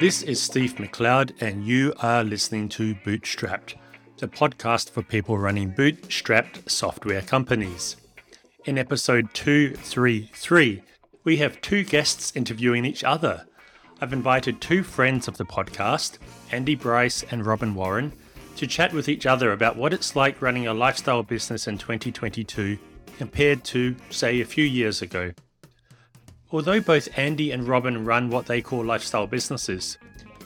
This is Steve McLeod, and you are listening to Bootstrapped, the podcast for people running bootstrapped software companies. In episode 233, we have two guests interviewing each other. I've invited two friends of the podcast, Andy Bryce and Robin Warren, to chat with each other about what it's like running a lifestyle business in 2022 compared to, say, a few years ago. Although both Andy and Robin run what they call lifestyle businesses,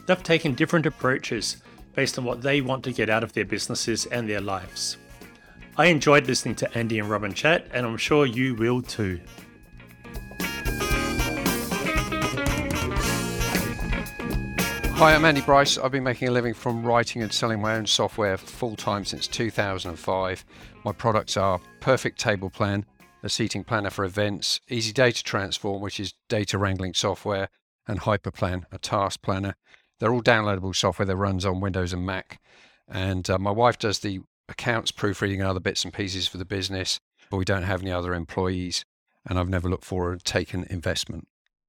they've taken different approaches based on what they want to get out of their businesses and their lives. I enjoyed listening to Andy and Robin chat, and I'm sure you will too. Hi, I'm Andy Bryce. I've been making a living from writing and selling my own software full time since 2005. My products are Perfect Table Plan, a seating planner for events, Easy Data Transform, which is data wrangling software, and Hyperplan, a task planner. They're all downloadable software that runs on Windows and Mac. And uh, my wife does the accounts proofreading and other bits and pieces for the business, but we don't have any other employees. And I've never looked for or taken investment.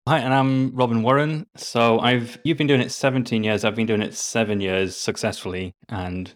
Hi, and I'm Robin Warren. So I've you've been doing it 17 years. I've been doing it seven years successfully, and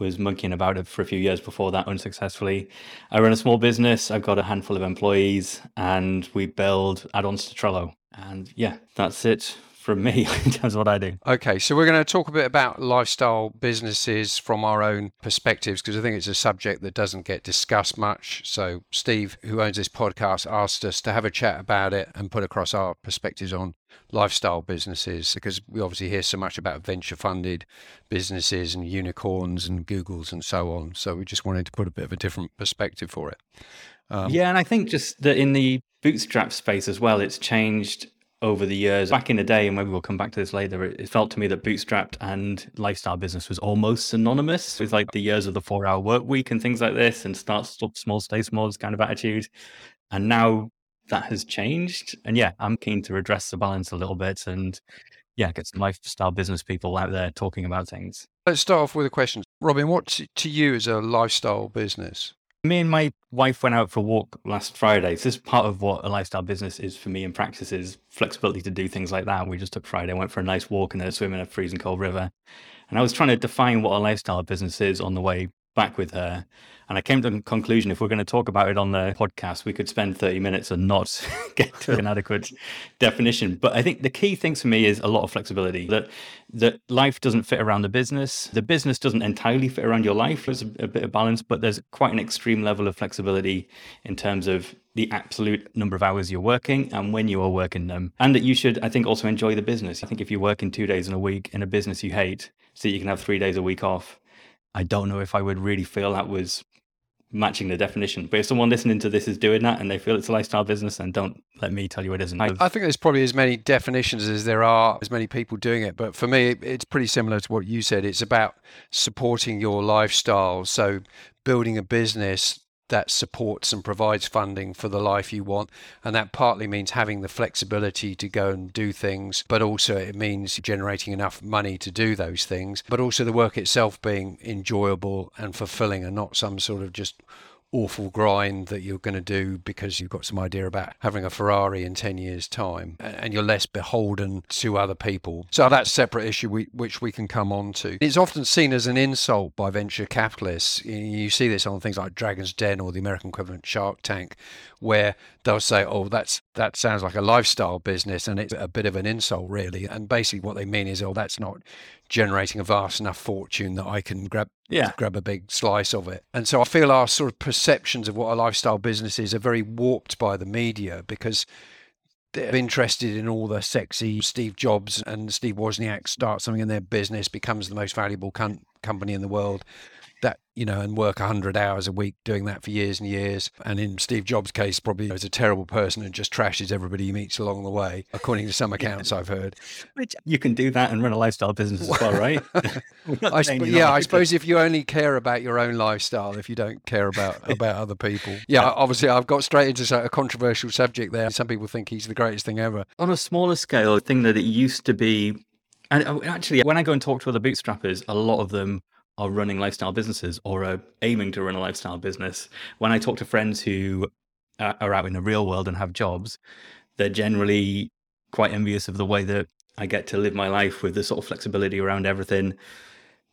was monkeying about it for a few years before that unsuccessfully. I run a small business. I've got a handful of employees and we build add-ons to Trello. And yeah, that's it from me in terms of what I do. Okay, so we're going to talk a bit about lifestyle businesses from our own perspectives because I think it's a subject that doesn't get discussed much. So, Steve, who owns this podcast, asked us to have a chat about it and put across our perspectives on lifestyle businesses because we obviously hear so much about venture funded businesses and unicorns and Googles and so on. So, we just wanted to put a bit of a different perspective for it. Um, yeah, and I think just that in the bootstrap space as well, it's changed over the years. Back in the day, and maybe we'll come back to this later, it, felt to me that bootstrapped and lifestyle business was almost synonymous with like the years of the four hour work week and things like this, and start small, stay small kind of attitude. And now that has changed. And yeah, I'm keen to redress the balance a little bit and yeah, get some lifestyle business people out there talking about things. Let's start off with a question. Robin, what to you is a lifestyle business? Me and my wife went out for a walk last Friday. So this is part of what a lifestyle business is for me in practice is flexibility to do things like that. We just took Friday, went for a nice walk and then a swim in a freezing cold river. And I was trying to define what a lifestyle business is on the way back with her. And I came to the conclusion if we're going to talk about it on the podcast, we could spend 30 minutes and not get to an adequate definition. But I think the key things for me is a lot of flexibility that that life doesn't fit around the business. The business doesn't entirely fit around your life. There's a, a bit of balance, but there's quite an extreme level of flexibility in terms of the absolute number of hours you're working and when you are working them. And that you should, I think, also enjoy the business. I think if you're working two days in a week in a business you hate, so you can have three days a week off, I don't know if I would really feel that was matching the definition. But if someone listening to this is doing that and they feel it's a lifestyle business, then don't let me tell you it isn't. I, I think there's probably as many definitions as there are as many people doing it. But for me, it's pretty similar to what you said. It's about supporting your lifestyle. So building a business that supports and provides funding for the life you want. And that partly means having the flexibility to go and do things, but also it means generating enough money to do those things, but also the work itself being enjoyable and fulfilling and not some sort of just awful grind that you're going to do because you've got some idea about having a Ferrari in 10 years' time and you're less beholden to other people. So that's a separate issue we, which we can come on to. It's often seen as an insult by venture capitalists. You see this on things like Dragon's Den or the American equivalent Shark Tank, where they'll say, "Oh, that's that sounds like a lifestyle business," and it's a bit of an insult, really. And basically, what they mean is, "Oh, that's not generating a vast enough fortune that I can grab yeah. grab a big slice of it." And so I feel our sort of perceptions of what a lifestyle business is are very warped by the media because they're interested in all the sexy Steve Jobs and Steve Wozniak start something in their business, becomes the most valuable com- company in the world that you know and work 100 hours a week doing that for years and years. And in steve jobs case probably is a terrible person and just trashes everybody he meets along the way according to some accounts i've heard. Which you can do that and run a lifestyle business as well right? I sp- yeah i suppose if you only care about your own lifestyle if you don't care about about other people. Yeah obviously i've got straight into a controversial subject there. Some people think he's the greatest thing ever. On a smaller scale a thing that it used to be and uh, actually, when I go and talk to other bootstrappers, a lot of them are running lifestyle businesses or are aiming to run a lifestyle business. When I talk to friends who are out in the real world and have jobs, they're generally quite envious of the way that I get to live my life with the sort of flexibility around everything.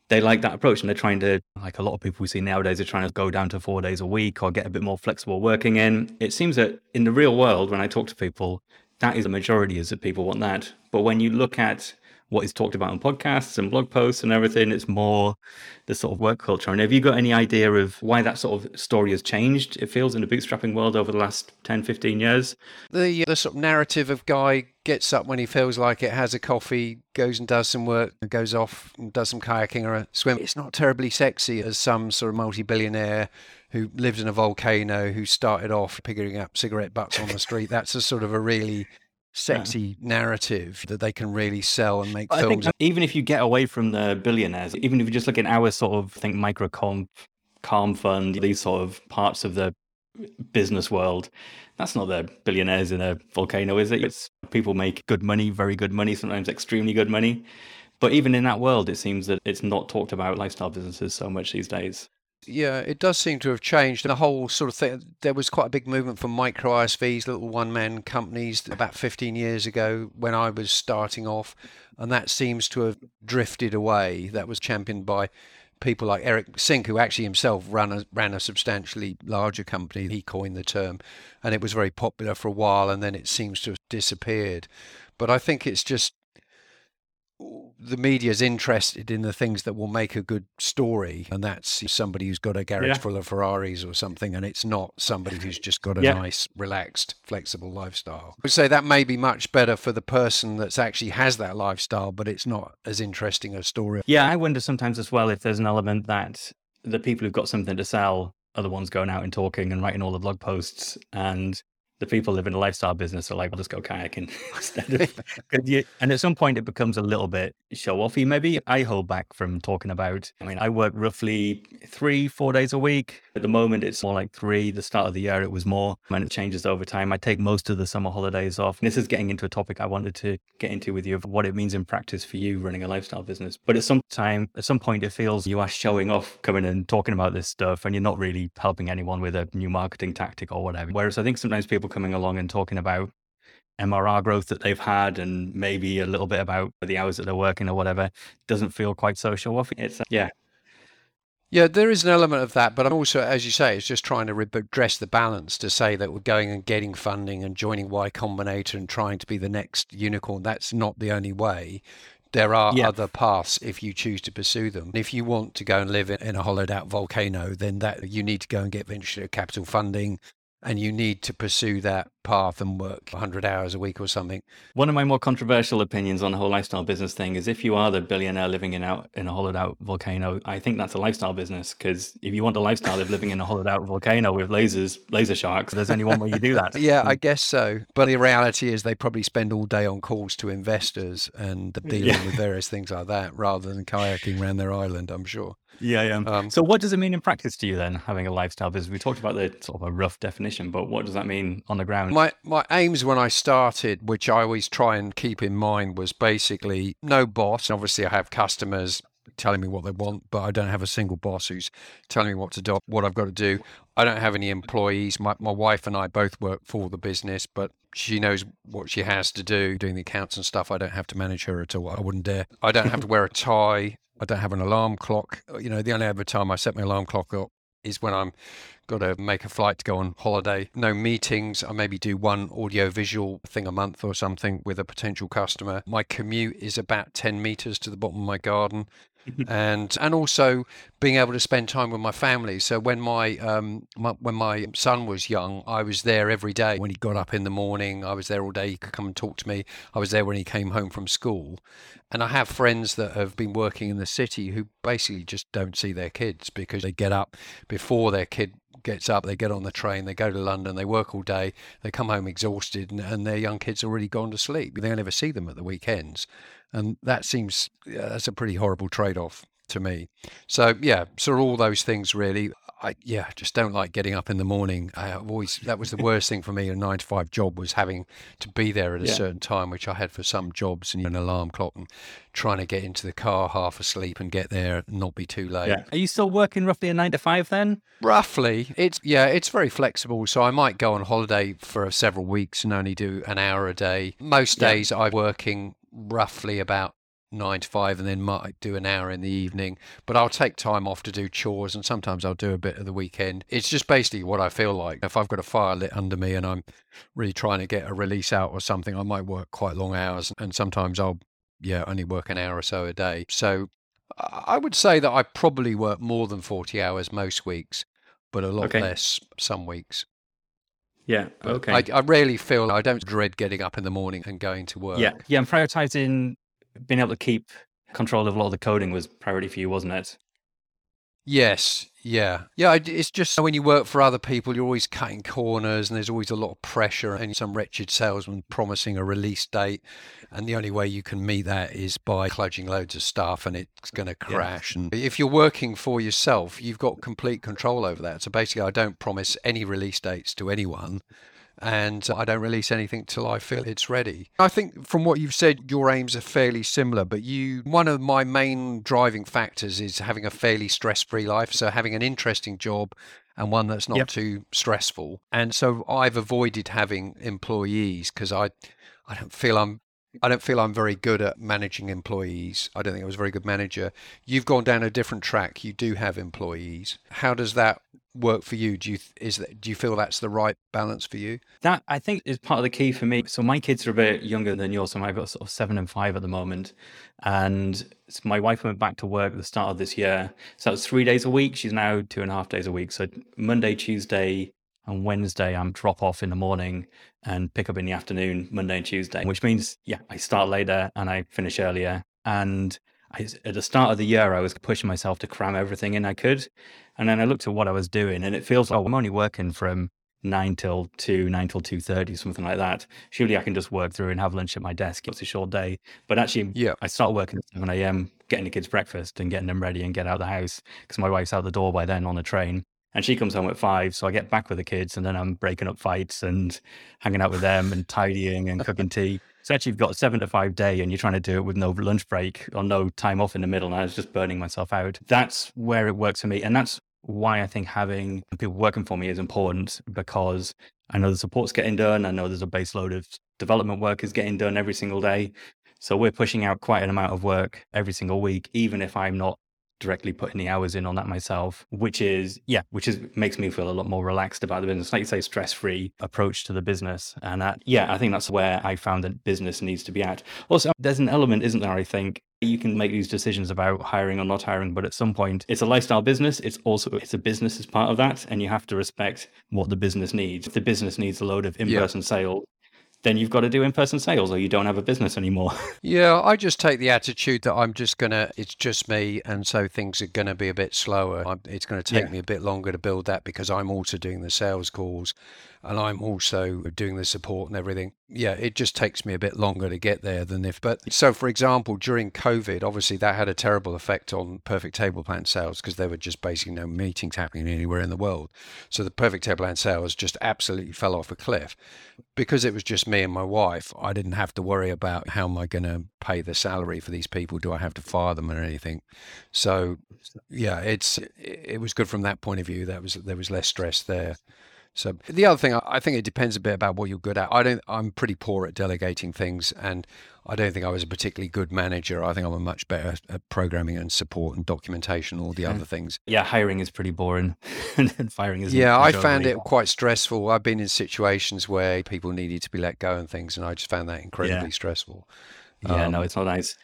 They like that approach and they're trying to, like a lot of people we see nowadays, are trying to go down to four days a week or get a bit more flexible working in. It seems that in the real world, when I talk to people, that is the majority is that people want that. But when you look at what is talked about on podcasts and blog posts and everything. It's more the sort of work culture. And have you got any idea of why that sort of story has changed, it feels, in the bootstrapping world over the last 10, 15 years? The, uh, the sort of narrative of guy gets up when he feels like it, has a coffee, goes and does some work, goes off and does some kayaking or a swim. It's not terribly sexy as some sort of multi billionaire who lived in a volcano who started off picking up cigarette butts on the street. That's a sort of a really sexy yeah. narrative that they can really sell and make films. Think even if you get away from the billionaires, even if you just look at our sort of think MicroConf, calm fund, these sort of parts of the business world, that's not the billionaires in a volcano, is it? It's people make good money, very good money, sometimes extremely good money. But even in that world, it seems that it's not talked about lifestyle businesses so much these days. Yeah, it does seem to have changed. The whole sort of thing, there was quite a big movement for micro ISVs, little one man companies, about 15 years ago when I was starting off. And that seems to have drifted away. That was championed by people like Eric Sink, who actually himself ran a, ran a substantially larger company. He coined the term, and it was very popular for a while, and then it seems to have disappeared. But I think it's just the media is interested in the things that will make a good story, and that's somebody who's got a garage yeah. full of Ferraris or something, and it's not somebody who's just got a yeah. nice, relaxed, flexible lifestyle. I would say that may be much better for the person that's actually has that lifestyle, but it's not as interesting a story. Yeah, I wonder sometimes as well if there's an element that the people who've got something to sell are the ones going out and talking and writing all the blog posts, and the people live in a lifestyle business are like, "I'll just go kayaking instead of." you, and at some point, it becomes a little bit show offy. Maybe I hold back from talking about. I mean, I work roughly three, four days a week. At the moment, it's more like three. The start of the year, it was more, and it changes over time. I take most of the summer holidays off. This is getting into a topic I wanted to get into with you of what it means in practice for you running a lifestyle business. But at some time, at some point, it feels you are showing off, coming and talking about this stuff, and you're not really helping anyone with a new marketing tactic or whatever. Whereas I think sometimes people people coming along and talking about MRR growth that they've had and maybe a little bit about the hours that they're working or whatever doesn't feel quite social. It's, uh, yeah. Yeah, there is an element of that, but I'm also, as you say, it's just trying to address the balance to say that we're going and getting funding and joining Y Combinator and trying to be the next unicorn. That's not the only way. There are yeah. other paths if you choose to pursue them. If you want to go and live in a hollowed out volcano, then that you need to go and get venture capital funding and you need to pursue that path and work 100 hours a week or something. One of my more controversial opinions on the whole lifestyle business thing is if you are the billionaire living in out in a hollowed out volcano, I think that's a lifestyle business because if you want the lifestyle of living in a hollowed out volcano with lasers, laser sharks, there's only one way you do that. yeah, I guess so. But the reality is they probably spend all day on calls to investors and dealing yeah. with various things like that rather than kayaking around their island, I'm sure. Yeah, yeah. Um, so, what does it mean in practice to you then, having a lifestyle business? We talked about the sort of a rough definition, but what does that mean on the ground? My my aims when I started, which I always try and keep in mind, was basically no boss. Obviously, I have customers telling me what they want, but I don't have a single boss who's telling me what to do, what I've got to do. I don't have any employees. My my wife and I both work for the business, but she knows what she has to do, doing the accounts and stuff. I don't have to manage her at all. I wouldn't dare. I don't have to wear a tie. I don't have an alarm clock. Uh, you know, the only other time I set my alarm clock up is when I'm got to make a flight to go on holiday. No meetings. I maybe do one audio visual thing a month or something with a potential customer. My commute is about 10 meters to the bottom of my garden. And and also being able to spend time with my family. So when my, um, my, when my son was young, I was there every day. When he got up in the morning, I was there all day. He could come and talk to me. I was there when he came home from school. And I have friends that have been working in the city who basically just don't see their kids because they get up before their kid gets up, they get on the train, they go to London, they work all day, they come home exhausted, and, and their young kids already gone to sleep. They never see them at the weekends and that seems yeah, that's a pretty horrible trade-off to me. So yeah, so all those things really. I yeah, just don't like getting up in the morning. I've always that was the worst thing for me. A nine to five job was having to be there at a Yeah. certain time, which I had for some jobs, and an alarm clock, and trying to get into the car half asleep and get there and not be too late. Yeah. Are you still working roughly a nine to five then? Roughly, it's yeah, it's very flexible. So I might go on holiday for several weeks and only do an hour a day. Most Yeah. days I'm working roughly about nine to five, and then might do an hour in the evening. But I'll take time off to do chores, and sometimes I'll do a bit of the weekend. It's just basically what I feel like. If I've got a fire lit under me and I'm really trying to get a release out or something, I might work quite long hours, and sometimes I'll yeah only work an hour or so a day. So I would say that I probably work more than 40 hours most weeks, but a lot Okay. less some weeks. Yeah. But Okay. I, I rarely feel, I don't dread getting up in the morning and going to work. Yeah. Yeah. And prioritizing being able to keep control of a lot of the coding was priority for you, wasn't it? Yes. Yeah. Yeah. It's just when you work for other people, you're always cutting corners and there's always a lot of pressure and some wretched salesman promising a release date. And the only way you can meet that is by cludging loads of stuff and it's going to crash. And if you're working for yourself, you've got complete control over that. So basically, I don't promise any release dates to anyone. And I don't release anything till I feel it's ready. I think from what you've said, your aims are fairly similar, but you, one of my main driving factors is having a fairly stress free life. So having an interesting job and one that's not Yep. too stressful. And so I've avoided having employees because I, I don't feel I'm I don't feel I'm very good at managing employees. I don't think I was a very good manager. You've gone down a different track. You do have employees. How does that work for you? Do you is that do you feel that's the right balance for you? That I think is part of the key for me. So my kids are a bit younger than yours. So I've got sort of seven and five at the moment. And s- my wife went back to work at the start of this year. So was three days a week. She's now two and a half days a week. So Monday, Tuesday, and Wednesday, I'm drop off in the morning and pick up in the afternoon, Monday and Tuesday, which means, yeah, I start later and I finish earlier. And I, at the start of the year, I was pushing myself to cram everything in I could. And then I looked at what I was doing and it feels like I'm only working from nine till two, nine till two thirty, something like that. Surely I can just work through and have lunch at my desk. It's a short day. But actually Yeah. I start working at seven AM, getting the kids breakfast and getting them ready and get out of the house because my wife's out the door by then on the train. And she comes home at five, so I get back with the kids, and then I'm breaking up fights and hanging out with them and tidying and cooking tea. So actually, you've got a seven to five day, and you're trying to do it with no lunch break or no time off in the middle. And I was just burning myself out. That's where it works for me, and that's why I think having people working for me is important because I know the support's getting done. I know there's a base load of development work is getting done every single day. So we're pushing out quite an amount of work every single week, even if I'm not directly putting the hours in on that myself, which is yeah, which is makes me feel a lot more relaxed about the business. Like you say, stress free approach to the business, and that, yeah, I think that's where I found that business needs to be at. Also, there's an element, isn't there? I think you can make these decisions about hiring or not hiring, but at some point, it's a lifestyle business. It's also it's a business as part of that, and you have to respect what the business needs. If the business needs a load of in-person sales. Then you've got to do in-person sales, or you don't have a business anymore. Yeah, I just take the attitude that I'm just gonna. It's just me, and so things are gonna be a bit slower. I'm, it's going to take Yeah. me a bit longer to build that because I'm also doing the sales calls, and I'm also doing the support and everything. Yeah, it just takes me a bit longer to get there than if. But so, for example, during COVID, obviously that had a terrible effect on Perfect Table Plan sales because there were just basically no meetings happening anywhere in the world. So the Perfect Table Plan sales just absolutely fell off a cliff because it was just me and my wife, I didn't have to worry about how am I going to pay the salary for these people? Do I have to fire them or anything? So, yeah, it's it was good from that point of view. That was there was less stress there. So the other thing, I think it depends a bit about what you're good at. I don't. I'm pretty poor at delegating things, and I don't think I was a particularly good manager. I think I'm a much better at programming and support and documentation, all the Yeah. other things. yeah, hiring is pretty boring, and firing is Yeah, I found it quite stressful. I've been in situations where people needed to be let go and things, and I just found that incredibly stressful. Yeah, no, Um, it's not nice.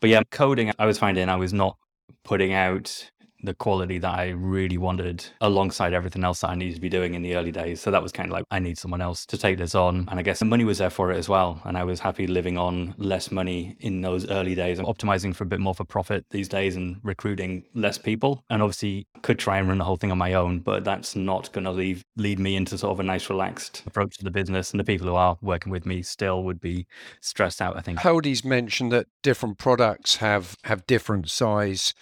But yeah, coding, I was finding I was not putting out the quality that I really wanted alongside everything else that I needed to be doing in the early days. So that was kind of like, I need someone else to take this on. And I guess the money was there for it as well. And I was happy living on less money in those early days. I'm optimizing for a bit more for profit these days and recruiting less people. And obviously could try and run the whole thing on my own, but that's not going to leave lead me into sort of a nice relaxed approach to the business. And the people who are working with me still would be stressed out, I think. Hody's mentioned that different products have have different size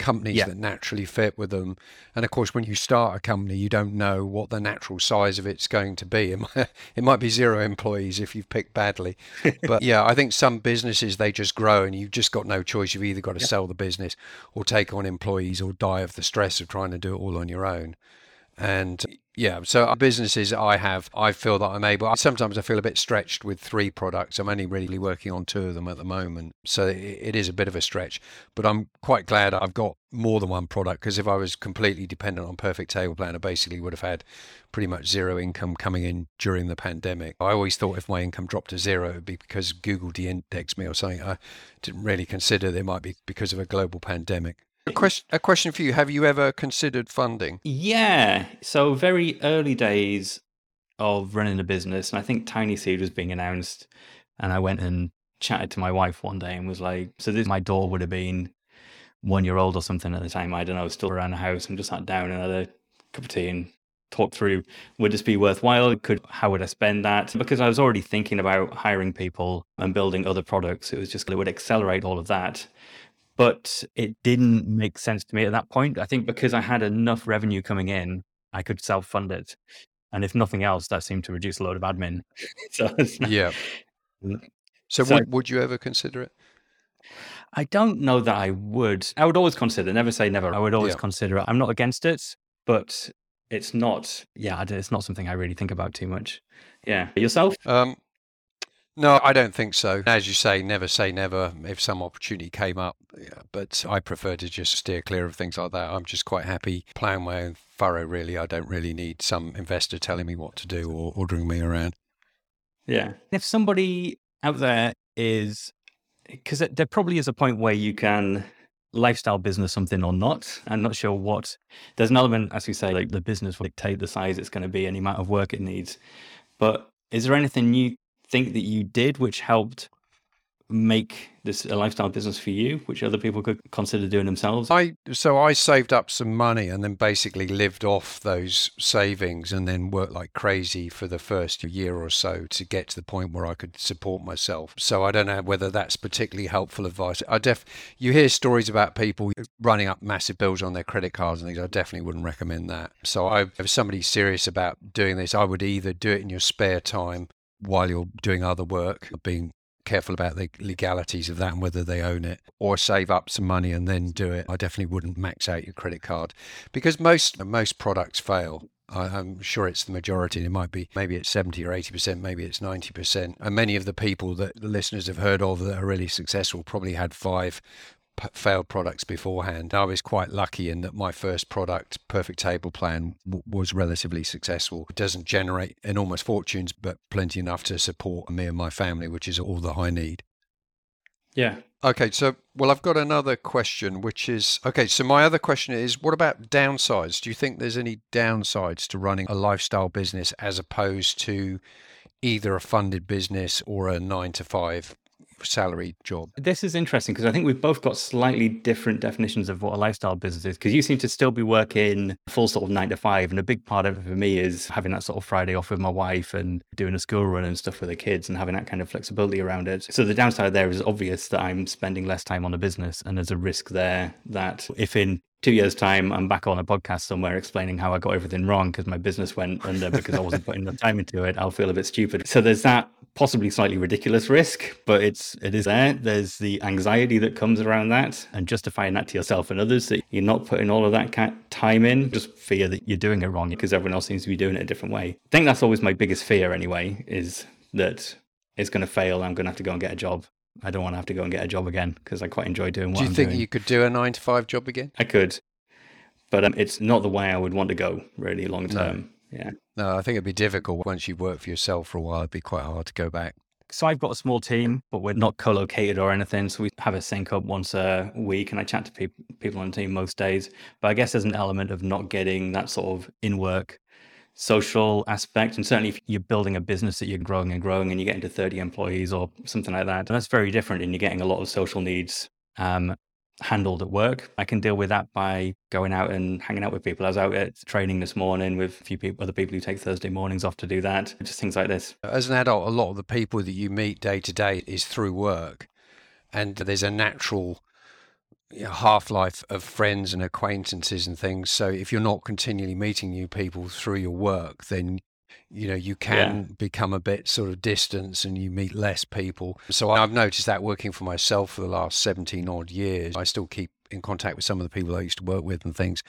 companies Yeah. that naturally fit with them. And of course, when you start a company, you don't know what the natural size of it's going to be. It might, it might be zero employees if you've picked badly. But yeah, I think some businesses they just grow and you've just got no choice. You've either got to sell the business or take on employees or die of the stress of trying to do it all on your own. And yeah, so businesses I have, I feel that I'm able. Sometimes I feel a bit stretched with three products. I'm only really working on two of them at the moment, so it, is a bit of a stretch. But I'm quite glad I've got more than one product because if I was completely dependent on Perfect Table Plan, I basically would have had pretty much zero income coming in during the pandemic. I always thought if my income dropped to zero, it would be because Google de-indexed me or something. I didn't really consider there might be because of a global pandemic. A question, a question for you: Have you ever considered funding? Yeah. So very early days of running a business, and I think Tiny Seed was being announced, and I went and chatted to my wife one day and was like, "So this my daughter would have been one year old or something at the time. I don't know, still around the house, and just sat down and had a cup of tea and talked through would this be worthwhile? Could how would I spend that? Because I was already thinking about hiring people and building other products. It was just it would accelerate all of that but it didn't make sense to me at that point. I think because I had enough revenue coming in, I could self fund it. And if nothing else, that seemed to reduce a load of admin. so Yeah. So, So- would, would you ever consider it? I don't know that I would. I would always consider, never say never. I would always Yeah. consider it. I'm not against it, but it's not, yeah, it's not something I really think about too much. Yeah. Yourself? Um, no, I don't think so. As you say, never say never. If some opportunity came up, yeah, but I prefer to just steer clear of things like that. I'm just quite happy plowing my own furrow. Really, I don't really need some investor telling me what to do or ordering me around. Yeah. If somebody out there is, because there probably is a point where you can lifestyle business something or not. I'm not sure what. There's an element, as you say, like the business will dictate the size it's going to be and the amount of work it needs. But is there anything you think that you did which helped make this a lifestyle business for you, which other people could consider doing themselves? I so I saved up some money and then basically lived off those savings and then worked like crazy for the first year or so to get to the point where I could support myself. So I don't know whether that's particularly helpful advice. I def you hear stories about people running up massive bills on their credit cards and things. I definitely wouldn't recommend that. So I if somebody's serious about doing this, I would either do it in your spare time while you're doing other work, being careful about the legalities of that and whether they own it or save up some money and then do it i definitely wouldn't max out your credit card. Because most most products fail. I, i'm sure it's the majority it might be maybe it's 70 or 80 percent maybe it's 90 percent. And many of the people that the listeners have heard of that are really successful probably had five p- failed products beforehand. I was quite lucky in that my first product, Perfect Table Plan, w- was relatively successful. It doesn't generate enormous fortunes, but plenty enough to support me and my family, which is all that I need. Yeah. Okay, so well, I've got another question, which is okay. So my other question is, what about downsides? Do you think there's any downsides to running a lifestyle business as opposed to either a funded business or a nine to five salary job? This is interesting because I think we've both got slightly different definitions of what a lifestyle business is. Because you seem to still be working full sort of nine to five, and a big part of it for me is having that sort of Friday off with my wife and doing a school run and stuff with the kids and having that kind of flexibility around it. So the downside there is obvious that I'm spending less time on the business, and there's a risk there that if in two years' time I'm back on a podcast somewhere explaining how I got everything wrong because my business went under because I wasn't putting enough time into it, I'll feel a bit stupid. So there's that possibly slightly ridiculous risk, but it's it is there. There's the anxiety that comes around that, and justifying that to yourself and others that you're not putting all of that time in. Just fear that you're doing it wrong because everyone else seems to be doing it a different way. I think that's always my biggest fear, anyway, is that it's going to fail. I'm going to have to go and get a job. I don't want to have to go and get a job again because I quite enjoy doing what Do you I'm think doing. you could do a nine to five job again? I could, but um, it's not the way I would want to go really long No. Yeah. No, I think it'd be difficult once you've worked for yourself for a while. It'd be quite hard to go back. So I've got a small team, but we're not co-located or anything. So we have a sync up once a week, and I chat to peop people on the team most days. But I guess there's an element of not getting that sort of in work social aspect, and certainly if you're building a business that you're growing and growing, and you get into 30 employees or something like that, that's very different, and you're getting a lot of social needs um, handled at work. I can deal with that by going out and hanging out with people. I was out at training this morning with a few people, other people who take Thursday mornings off to do that. Just things like this. As an adult, a lot of the people that you meet day to day is through work, and there's a natural half life of friends and acquaintances and things. So if you're not continually meeting new people through your work, then you know you can yeah. become a bit sort of distance and you meet less people so i've noticed that working for myself for the last 17 odd years i still keep in contact with some of the people I used to work with and things,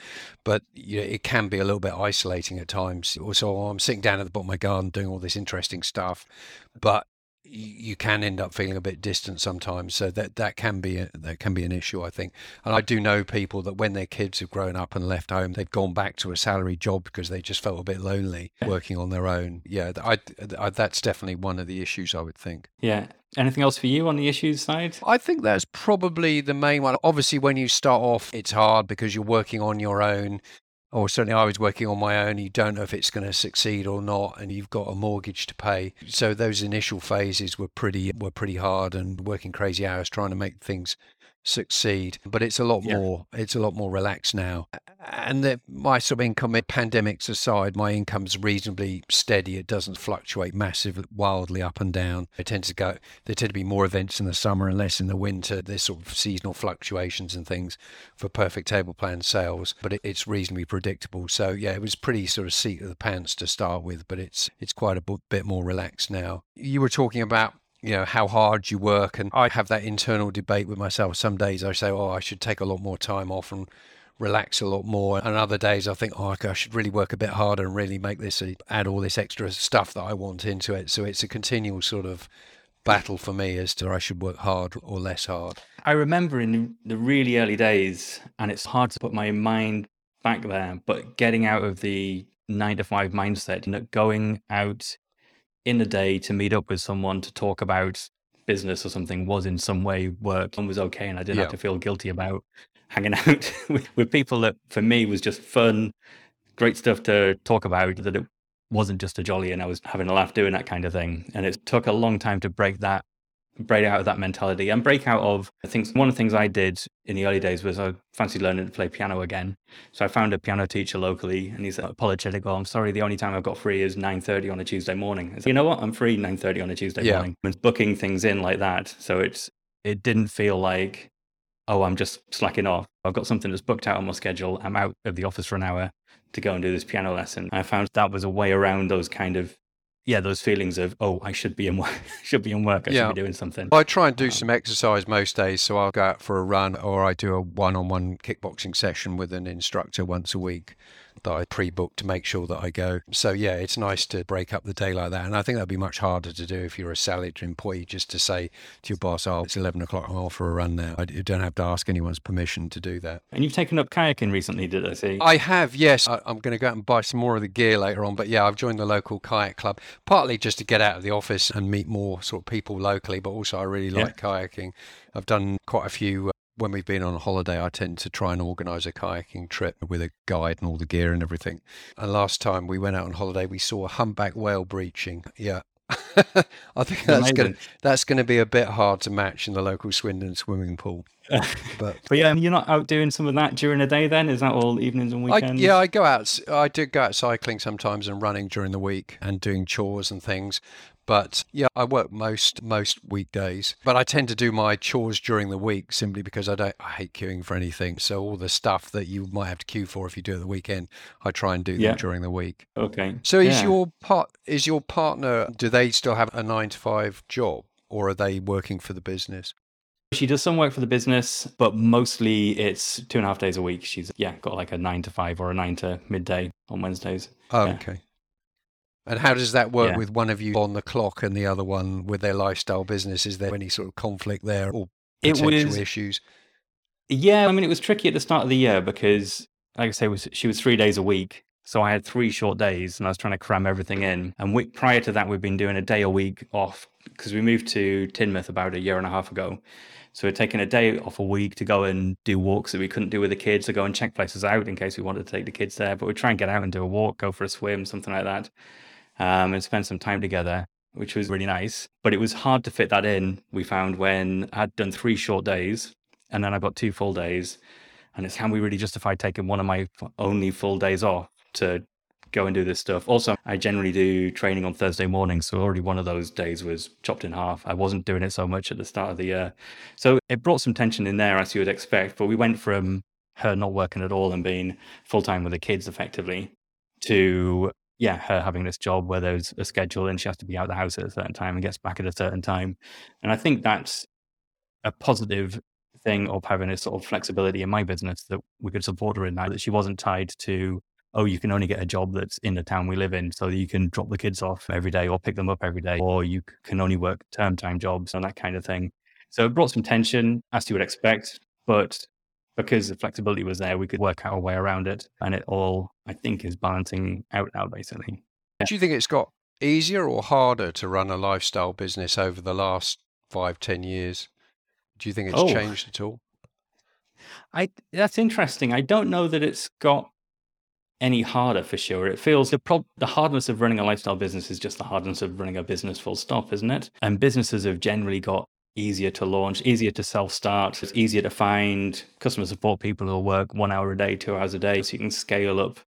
but you know, it can be a little bit isolating at times. So I'm sitting down at the bottom of my garden doing all this interesting stuff, but you can end up feeling a bit distant sometimes. So that that can be a, that can be an issue, I think. And I do know people that when their kids have grown up and left home, they've gone back to a salary job because they just felt a bit lonely working on their own. Yeah, I, I, that's definitely one of the issues I would think. Yeah. Anything else for you on the issues side? I think that's probably the main one. Obviously, when you start off, it's hard because you're working on your own or certainly I was working on my own. You don't know if it's going to succeed or not, and you've got a mortgage to pay. So those initial phases were pretty were pretty hard and working crazy hours trying to make things succeed. But it's a lot yeah. more it's a lot more relaxed now. And the, my sort of income, pandemics aside, my income's reasonably steady. It doesn't fluctuate massively, wildly up and down. It tends to go. There tend to be more events in the summer and less in the winter. There's sort of seasonal fluctuations and things for perfect table plan sales, but it, it's reasonably predictable. So yeah, it was pretty sort of seat of the pants to start with, but it's it's quite a bit more relaxed now. You were talking about you know how hard you work and i have that internal debate with myself. Some days i say oh i should take a lot more time off and relax a lot more. And other days i think oh i should really work a bit harder and really make this add all this extra stuff that i want into it. So it's a continual sort of battle for me as to I should work hard or less hard. I remember in the really early days, and it's hard to put my mind back there, but getting out of the nine to five mindset and going out in the day to meet up with someone to talk about business or something was in some way work and was okay and I didn't yeah. have to feel guilty about hanging out with, with, people that for me was just fun, great stuff to talk about that it wasn't just a jolly and I was having a laugh doing that kind of thing. And it took a long time to break that break out of that mentality and break out of I think one of the things I did in the early days was I fancied learning to play piano again. So I found a piano teacher locally and he's apologetic, well, I'm sorry, the only time I've got free is nine thirty on a Tuesday morning. Like, you know what? I'm free nine thirty on a Tuesday yeah. morning. And booking things in like that. So it's it didn't feel like, oh, I'm just slacking off. I've got something that's booked out on my schedule. I'm out of the office for an hour to go and do this piano lesson. And I found that was a way around those kind of yeah, those feelings of oh, I should be in work, should be in work, I yeah. should be doing something. I try and do um, some exercise most days, so I'll go out for a run or I do a one-on-one kickboxing session with an instructor once a week that I pre-book to make sure that I go. So yeah, it's nice to break up the day like that, and I think that'd be much harder to do if you're a salaried employee. Just to say to your boss, "Oh, it's eleven o'clock. I'm off for a run now." You don't have to ask anyone's permission to do that. And you've taken up kayaking recently, did I see? I have. Yes, I, am going to go out and buy some more of the gear later on. But yeah, I've joined the local kayak club partly just to get out of the office and meet more sort of people locally, but also I really like yeah. kayaking. I've done quite a few when we've been on holiday, I tend to try and organise a kayaking trip with a guide and all the gear and everything. And last time we went out on holiday, we saw a humpback whale breaching. Yeah. I think that's going that's going to be a bit hard to match in the local Swindon swimming pool. But but yeah, you're not out doing some of that during the day. Then is that all evenings and weekends? I, yeah, I go out. I do go out cycling sometimes and running during the week and doing chores and things. But yeah, I work most most weekdays, but I tend to do my chores during the week simply because I don't I hate queuing for anything. So all the stuff that you might have to queue for if you do it the weekend, I try and do yeah. them during the week. Okay. So is yeah. your part is your partner do they still have a 9 to 5 job or are they working for the business? She does some work for the business, but mostly it's two and a half days a week. She's yeah, got like a nine to five or a nine to midday on Wednesdays. Oh, yeah. okay. And how does that work yeah. with one of you on the clock and the other one with their lifestyle business? Is there any sort of conflict there or potential it was, issues? Yeah, I mean, it was tricky at the start of the year because, like I say, was, she was three days a week. So I had three short days and I was trying to cram everything in. And we, prior to that, we've been doing a day a week off because we moved to Teignmouth about a year and a half ago. So we're taking a day off a week to go and do walks that we couldn't do with the kids, to go and check places out in case we wanted to take the kids there. But we'd try and get out and do a walk, go for a swim, something like that um, and spend some time together, which was really nice. But it was hard to fit that in. We found when I had done three short days and then I got two full days. And it's can we really justify taking one of my only full days off to go and do this stuff. Also, I generally do training on Thursday mornings. So already one of those days was chopped in half. I wasn't doing it so much at the start of the year. So it brought some tension in there, as you would expect. But we went from her not working at all and being full time with the kids effectively to yeah, her having this job where there's a schedule and she has to be out of the house at a certain time and gets back at a certain time. And I think that's a positive thing of having a sort of flexibility in my business that we could support her in that, that she wasn't tied to, oh, you can only get a job that's in the town we live in. So that you can drop the kids off every day or pick them up every day, or you can only work term time jobs and that kind of thing. So it brought some tension, as you would expect. But because the flexibility was there, we could work our way around it. And it all, I think, is balancing out now, basically. Do you think it's got easier or harder to run a lifestyle business over the last five, ten years? Do you think it's Oh. changed at all? I that's interesting. I don't know that it's got any harder for sure. It feels the prob- the hardness of running a lifestyle business is just the hardness of running a business full stop, isn't it? And businesses have generally got easier to launch, easier to self-start, it's easier to find customer support people who'll work one hour a day, two hours a day, so you can scale up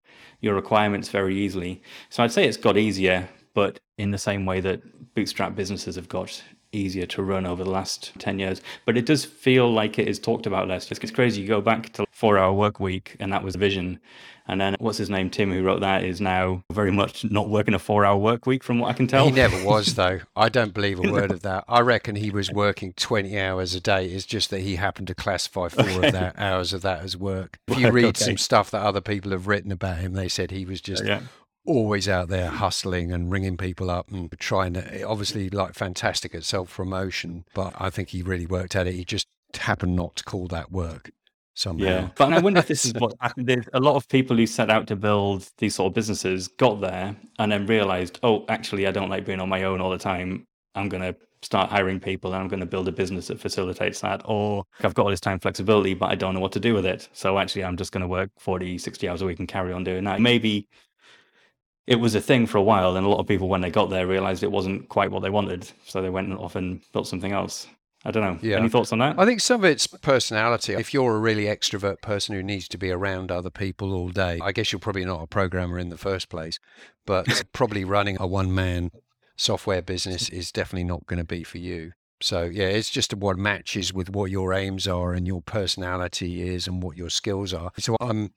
your requirements very easily. So I'd say it's got easier, but in the same way that bootstrap businesses have got easier to run over the last 10 years. But it does feel like it is talked about less. It's crazy. You go back to four hour work week, and that was vision. And then what's his name? Tim, who wrote that, is now very much not working a four hour work week, from what I can tell. He never was, though. I don't believe a word of that. I reckon he was working 20 hours a day. It's just that he happened to classify four of that hours of that as work. If you read okay. some stuff that other people have written about him, they said he was just yeah. always out there hustling and ringing people up and trying to obviously like fantastic at self promotion but i think he really worked at it he just happened not to call that work somehow Yeah, but I wonder if this is what. There's a lot of people who set out to build these sort of businesses got there and then realized, oh, actually, I don't like being on my own all the time. I'm going to start hiring people and I'm going to build a business that facilitates that. Or I've got all this time flexibility, but I don't know what to do with it. So actually, I'm just going to work 40, 60 hours a week and carry on doing that. Maybe it was a thing for a while, and a lot of people, when they got there, realized it wasn't quite what they wanted. So they went off and built something else. I don't know. Yeah. Any thoughts on that? I think some of it's personality. If you're a really extrovert person who needs to be around other people all day, I guess you're probably not a programmer in the first place. But probably running a one man software business is definitely not going to be for you. So, yeah, it's just what matches with what your aims are and your personality is and what your skills are. So, I'm.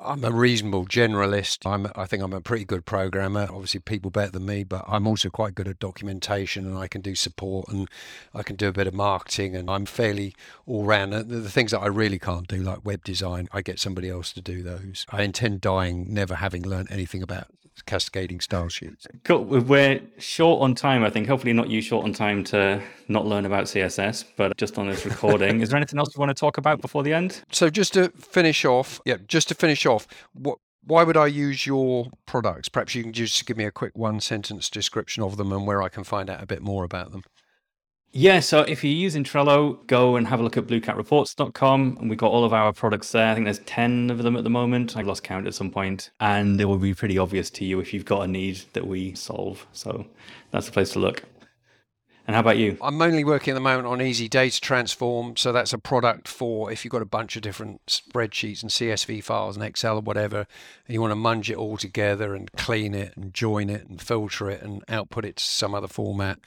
I'm a reasonable generalist. I'm, I think I'm a pretty good programmer. Obviously, people better than me, but I'm also quite good at documentation and I can do support and I can do a bit of marketing and I'm fairly all round. The, the things that I really can't do, like web design, I get somebody else to do those. I intend dying never having learned anything about cascading style sheets. Cool. We're short on time, I think. Hopefully, not you short on time to not learn about CSS, but just on this recording. Is there anything else you want to talk about before the end? So just to finish off, yeah, just to finish off, what why would I use your products? Perhaps you can just give me a quick one sentence description of them and where I can find out a bit more about them. Yeah, so if you're using Trello, go and have a look at bluecatreports.com. And we've got all of our products there. I think there's 10 of them at the moment. I lost count at some point. And it will be pretty obvious to you if you've got a need that we solve. So that's the place to look. And how about you? I'm mainly working at the moment on Easy Data Transform. So that's a product for if you've got a bunch of different spreadsheets and CSV files and Excel or whatever, and you want to munge it all together and clean it and join it and filter it and output it to some other format.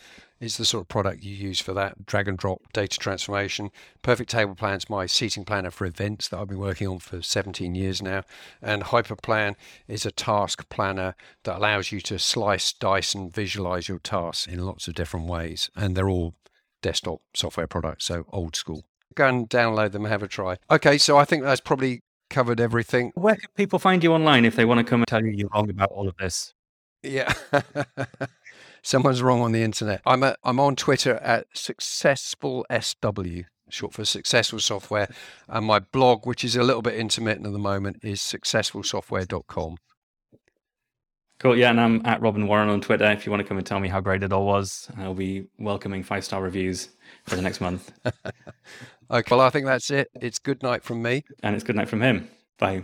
It's the sort of product you use for that drag and drop data transformation. Perfect Table Plan's my seating planner for events that I've been working on for 17 years now. And Hyperplan is a task planner that allows you to slice, dice, and visualize your tasks in lots of different ways. And they're all desktop software products, so old school. Go and download them have a try. Okay, so I think that's probably covered everything. Where can people find you online if they want to come and tell you you're wrong about all of this? Yeah. Someone's wrong on the internet. I'm at, I'm on Twitter at successful SW, short for successful software. And my blog, which is a little bit intermittent at the moment, is successfulsoftware.com. Cool. Yeah, and I'm at Robin Warren on Twitter. If you want to come and tell me how great it all was, I'll be welcoming five star reviews for the next month. Okay. Well, I think that's it. It's good night from me. And it's good night from him. Bye.